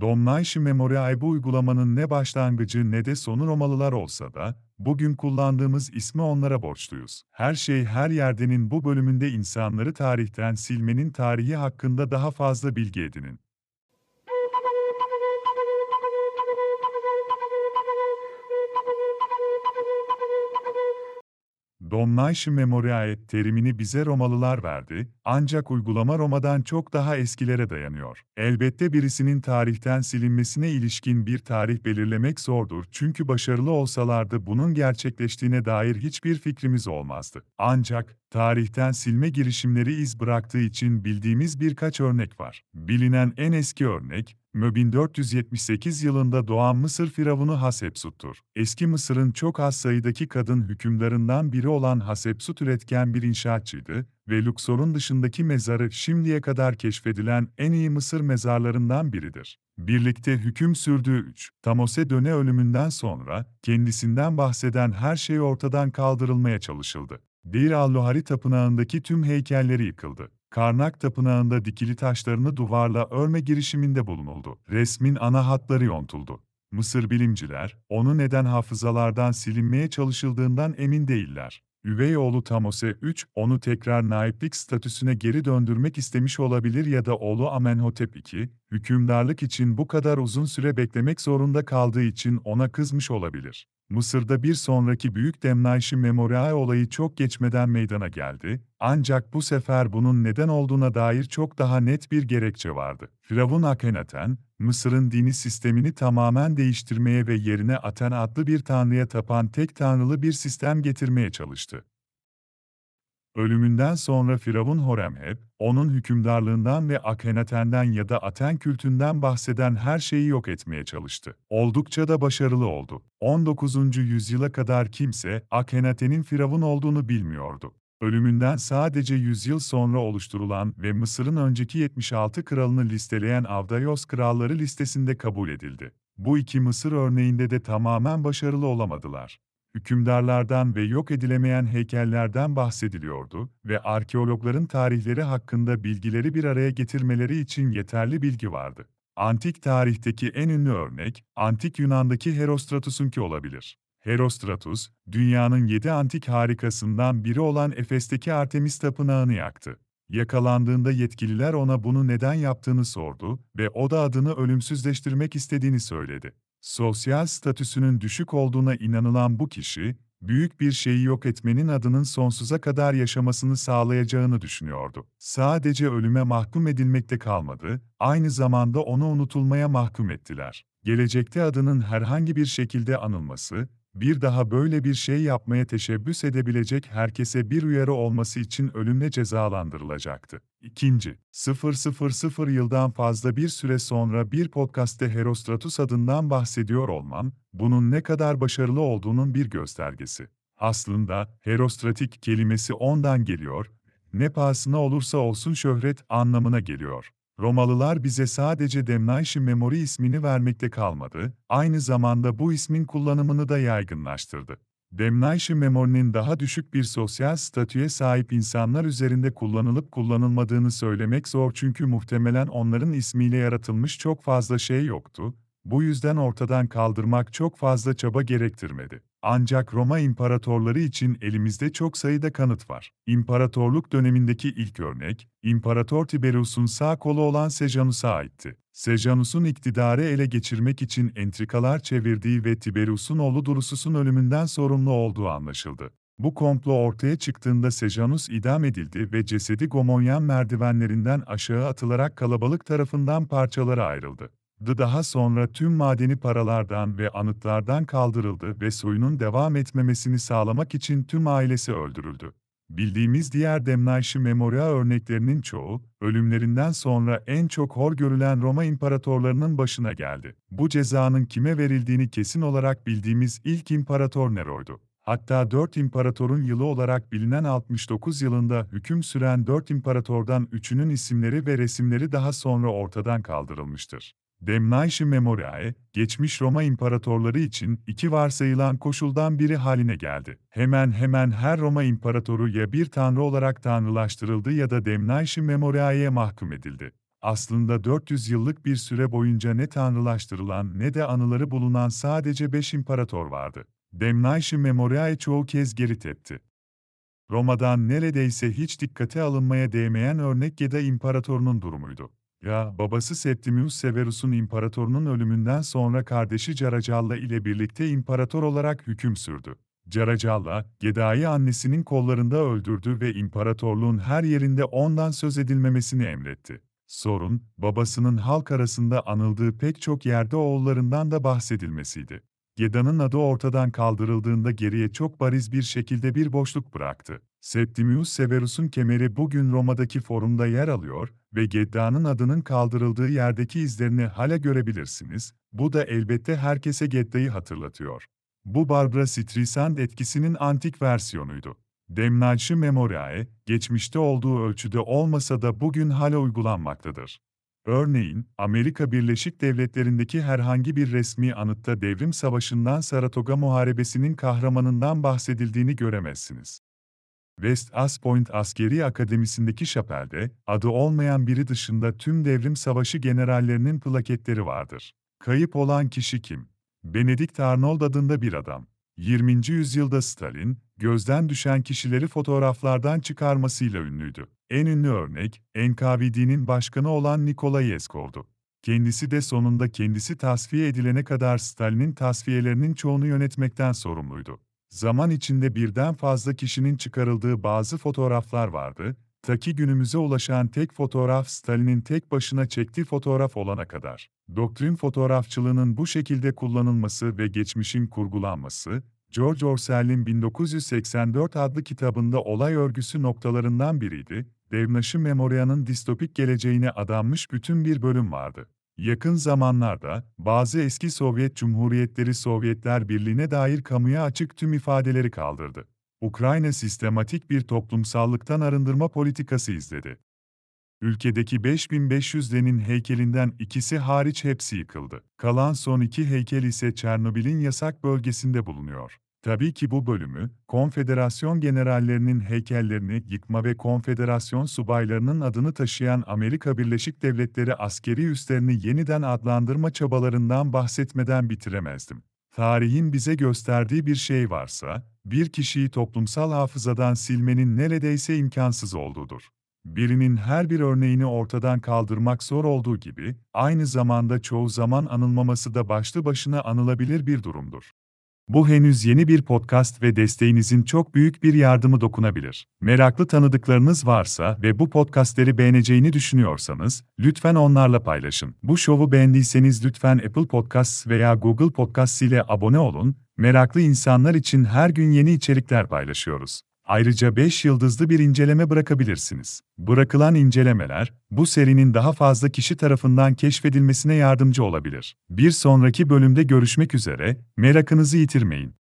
Domnaishi Memoriae bu uygulamanın ne başlangıcı ne de sonu Romalılar olsa da, bugün kullandığımız ismi onlara borçluyuz. Her şey her yerdenin bu bölümünde insanları tarihten silmenin tarihi hakkında daha fazla bilgi edinin. Domnaishi Memoriae terimini bize Romalılar verdi, ancak uygulama Roma'dan çok daha eskilere dayanıyor. Elbette birisinin tarihten silinmesine ilişkin bir tarih belirlemek zordur çünkü başarılı olsalardı bunun gerçekleştiğine dair hiçbir fikrimiz olmazdı. Ancak, tarihten silme girişimleri iz bıraktığı için bildiğimiz birkaç örnek var. Bilinen en eski örnek, Mö 1478 yılında doğan Mısır firavunu Hasepsut'tur. Eski Mısır'ın çok az sayıdaki kadın hükümdarından biri olan Hasepsut üretken bir inşaatçıydı ve Luxor'un dışındaki mezarı şimdiye kadar keşfedilen en iyi Mısır mezarlarından biridir. Birlikte hüküm sürdüğü 3. Tamose döne ölümünden sonra kendisinden bahseden her şey ortadan kaldırılmaya çalışıldı. Deir al-Luhari tapınağındaki tüm heykelleri yıkıldı. Karnak Tapınağı'nda dikili taşlarını duvarla örme girişiminde bulunuldu. Resmin ana hatları yontuldu. Mısır bilimciler, onu neden hafızalardan silinmeye çalışıldığından emin değiller. Üvey oğlu Tamose III, onu tekrar naiplik statüsüne geri döndürmek istemiş olabilir ya da oğlu Amenhotep II, hükümdarlık için bu kadar uzun süre beklemek zorunda kaldığı için ona kızmış olabilir. Mısır'da bir sonraki büyük Demnaishi Memorial olayı çok geçmeden meydana geldi, ancak bu sefer bunun neden olduğuna dair çok daha net bir gerekçe vardı. Firavun Akhenaten, Mısır'ın dini sistemini tamamen değiştirmeye ve yerine Aten adlı bir tanrıya tapan tek tanrılı bir sistem getirmeye çalıştı. Ölümünden sonra Firavun Horemheb, onun hükümdarlığından ve Akhenaten'den ya da Aten kültünden bahseden her şeyi yok etmeye çalıştı. Oldukça da başarılı oldu. 19. yüzyıla kadar kimse Akhenaten'in Firavun olduğunu bilmiyordu. Ölümünden sadece 100 yıl sonra oluşturulan ve Mısır'ın önceki 76 kralını listeleyen Avdayos kralları listesinde kabul edildi. Bu iki Mısır örneğinde de tamamen başarılı olamadılar hükümdarlardan ve yok edilemeyen heykellerden bahsediliyordu ve arkeologların tarihleri hakkında bilgileri bir araya getirmeleri için yeterli bilgi vardı. Antik tarihteki en ünlü örnek, Antik Yunan'daki Herostratus'unki olabilir. Herostratus, dünyanın yedi antik harikasından biri olan Efes'teki Artemis Tapınağı'nı yaktı. Yakalandığında yetkililer ona bunu neden yaptığını sordu ve o da adını ölümsüzleştirmek istediğini söyledi. Sosyal statüsünün düşük olduğuna inanılan bu kişi, büyük bir şeyi yok etmenin adının sonsuza kadar yaşamasını sağlayacağını düşünüyordu. Sadece ölüme mahkum edilmekte kalmadı, aynı zamanda onu unutulmaya mahkum ettiler. Gelecekte adının herhangi bir şekilde anılması, bir daha böyle bir şey yapmaya teşebbüs edebilecek herkese bir uyarı olması için ölümle cezalandırılacaktı. İkinci, 000 yıldan fazla bir süre sonra bir podcast'te Herostratus adından bahsediyor olmam, bunun ne kadar başarılı olduğunun bir göstergesi. Aslında, herostratik kelimesi ondan geliyor, ne pahasına olursa olsun şöhret anlamına geliyor. Romalılar bize sadece Demnaishi Memori ismini vermekte kalmadı, aynı zamanda bu ismin kullanımını da yaygınlaştırdı. Demnaishi Memori'nin daha düşük bir sosyal statüye sahip insanlar üzerinde kullanılıp kullanılmadığını söylemek zor çünkü muhtemelen onların ismiyle yaratılmış çok fazla şey yoktu, bu yüzden ortadan kaldırmak çok fazla çaba gerektirmedi. Ancak Roma imparatorları için elimizde çok sayıda kanıt var. İmparatorluk dönemindeki ilk örnek, İmparator Tiberius'un sağ kolu olan Sejanus'a aitti. Sejanus'un iktidarı ele geçirmek için entrikalar çevirdiği ve Tiberius'un oğlu Drusus'un ölümünden sorumlu olduğu anlaşıldı. Bu komplo ortaya çıktığında Sejanus idam edildi ve cesedi Gomonyan merdivenlerinden aşağı atılarak kalabalık tarafından parçalara ayrıldı. Daha sonra tüm madeni paralardan ve anıtlardan kaldırıldı ve soyunun devam etmemesini sağlamak için tüm ailesi öldürüldü. Bildiğimiz diğer Demnaishi Memoria örneklerinin çoğu, ölümlerinden sonra en çok hor görülen Roma imparatorlarının başına geldi. Bu cezanın kime verildiğini kesin olarak bildiğimiz ilk imparator Nero'ydu. Hatta 4 imparatorun yılı olarak bilinen 69 yılında hüküm süren 4 imparatordan 3'ünün isimleri ve resimleri daha sonra ortadan kaldırılmıştır. Demnaishi Memoriae, geçmiş Roma imparatorları için iki varsayılan koşuldan biri haline geldi. Hemen hemen her Roma imparatoru ya bir tanrı olarak tanrılaştırıldı ya da Demnaishi Memoriae'ye mahkum edildi. aslında 400 yıllık bir süre boyunca ne tanrılaştırılan ne de anıları bulunan sadece 5 imparator vardı. Demnation Memoriae çoğu kez geri tepti. Roma'dan neredeyse hiç dikkate alınmaya değmeyen örnek Geda İmparatorunun durumuydu. Ya, babası Septimius Severus'un imparatorunun ölümünden sonra kardeşi Caracalla ile birlikte imparator olarak hüküm sürdü. Caracalla, Geda'yı annesinin kollarında öldürdü ve imparatorluğun her yerinde ondan söz edilmemesini emretti. Sorun, babasının halk arasında anıldığı pek çok yerde oğullarından da bahsedilmesiydi. Geda'nın adı ortadan kaldırıldığında geriye çok bariz bir şekilde bir boşluk bıraktı. Septimius Severus'un kemeri bugün Roma'daki forumda yer alıyor ve Gedda'nın adının kaldırıldığı yerdeki izlerini hala görebilirsiniz. Bu da elbette herkese Gedda'yı hatırlatıyor. Bu Barbara Streisand etkisinin antik versiyonuydu. Demnation Memoriae, geçmişte olduğu ölçüde olmasa da bugün hala uygulanmaktadır. Örneğin, Amerika Birleşik Devletleri'ndeki herhangi bir resmi anıtta Devrim Savaşı'ndan Saratoga Muharebesi'nin kahramanından bahsedildiğini göremezsiniz. West As Point Askeri Akademisi'ndeki şapelde, adı olmayan biri dışında tüm devrim savaşı generallerinin plaketleri vardır. Kayıp olan kişi kim? Benedict Arnold adında bir adam. 20. yüzyılda Stalin, gözden düşen kişileri fotoğraflardan çıkarmasıyla ünlüydü. En ünlü örnek, NKVD'nin başkanı olan Nikolay Yeskov'du. Kendisi de sonunda kendisi tasfiye edilene kadar Stalin'in tasfiyelerinin çoğunu yönetmekten sorumluydu. Zaman içinde birden fazla kişinin çıkarıldığı bazı fotoğraflar vardı, ta ki günümüze ulaşan tek fotoğraf Stalin'in tek başına çektiği fotoğraf olana kadar. Doktrin fotoğrafçılığının bu şekilde kullanılması ve geçmişin kurgulanması, George Orwell'in 1984 adlı kitabında olay örgüsü noktalarından biriydi, Devnaşı Memoria'nın distopik geleceğine adanmış bütün bir bölüm vardı. Yakın zamanlarda, bazı eski Sovyet Cumhuriyetleri Sovyetler Birliği'ne dair kamuya açık tüm ifadeleri kaldırdı. Ukrayna sistematik bir toplumsallıktan arındırma politikası izledi. Ülkedeki 5500 Lenin heykelinden ikisi hariç hepsi yıkıldı. Kalan son iki heykel ise Çernobil'in yasak bölgesinde bulunuyor. Tabii ki bu bölümü, konfederasyon generallerinin heykellerini yıkma ve konfederasyon subaylarının adını taşıyan Amerika Birleşik Devletleri askeri üslerini yeniden adlandırma çabalarından bahsetmeden bitiremezdim. Tarihin bize gösterdiği bir şey varsa, bir kişiyi toplumsal hafızadan silmenin neredeyse imkansız olduğudur. Birinin her bir örneğini ortadan kaldırmak zor olduğu gibi, aynı zamanda çoğu zaman anılmaması da başlı başına anılabilir bir durumdur. Bu henüz yeni bir podcast ve desteğinizin çok büyük bir yardımı dokunabilir. Meraklı tanıdıklarınız varsa ve bu podcastleri beğeneceğini düşünüyorsanız, lütfen onlarla paylaşın. Bu şovu beğendiyseniz lütfen Apple Podcasts veya Google Podcasts ile abone olun. Meraklı insanlar için her gün yeni içerikler paylaşıyoruz. Ayrıca 5 yıldızlı bir inceleme bırakabilirsiniz. Bırakılan incelemeler, bu serinin daha fazla kişi tarafından keşfedilmesine yardımcı olabilir. Bir sonraki bölümde görüşmek üzere, merakınızı yitirmeyin.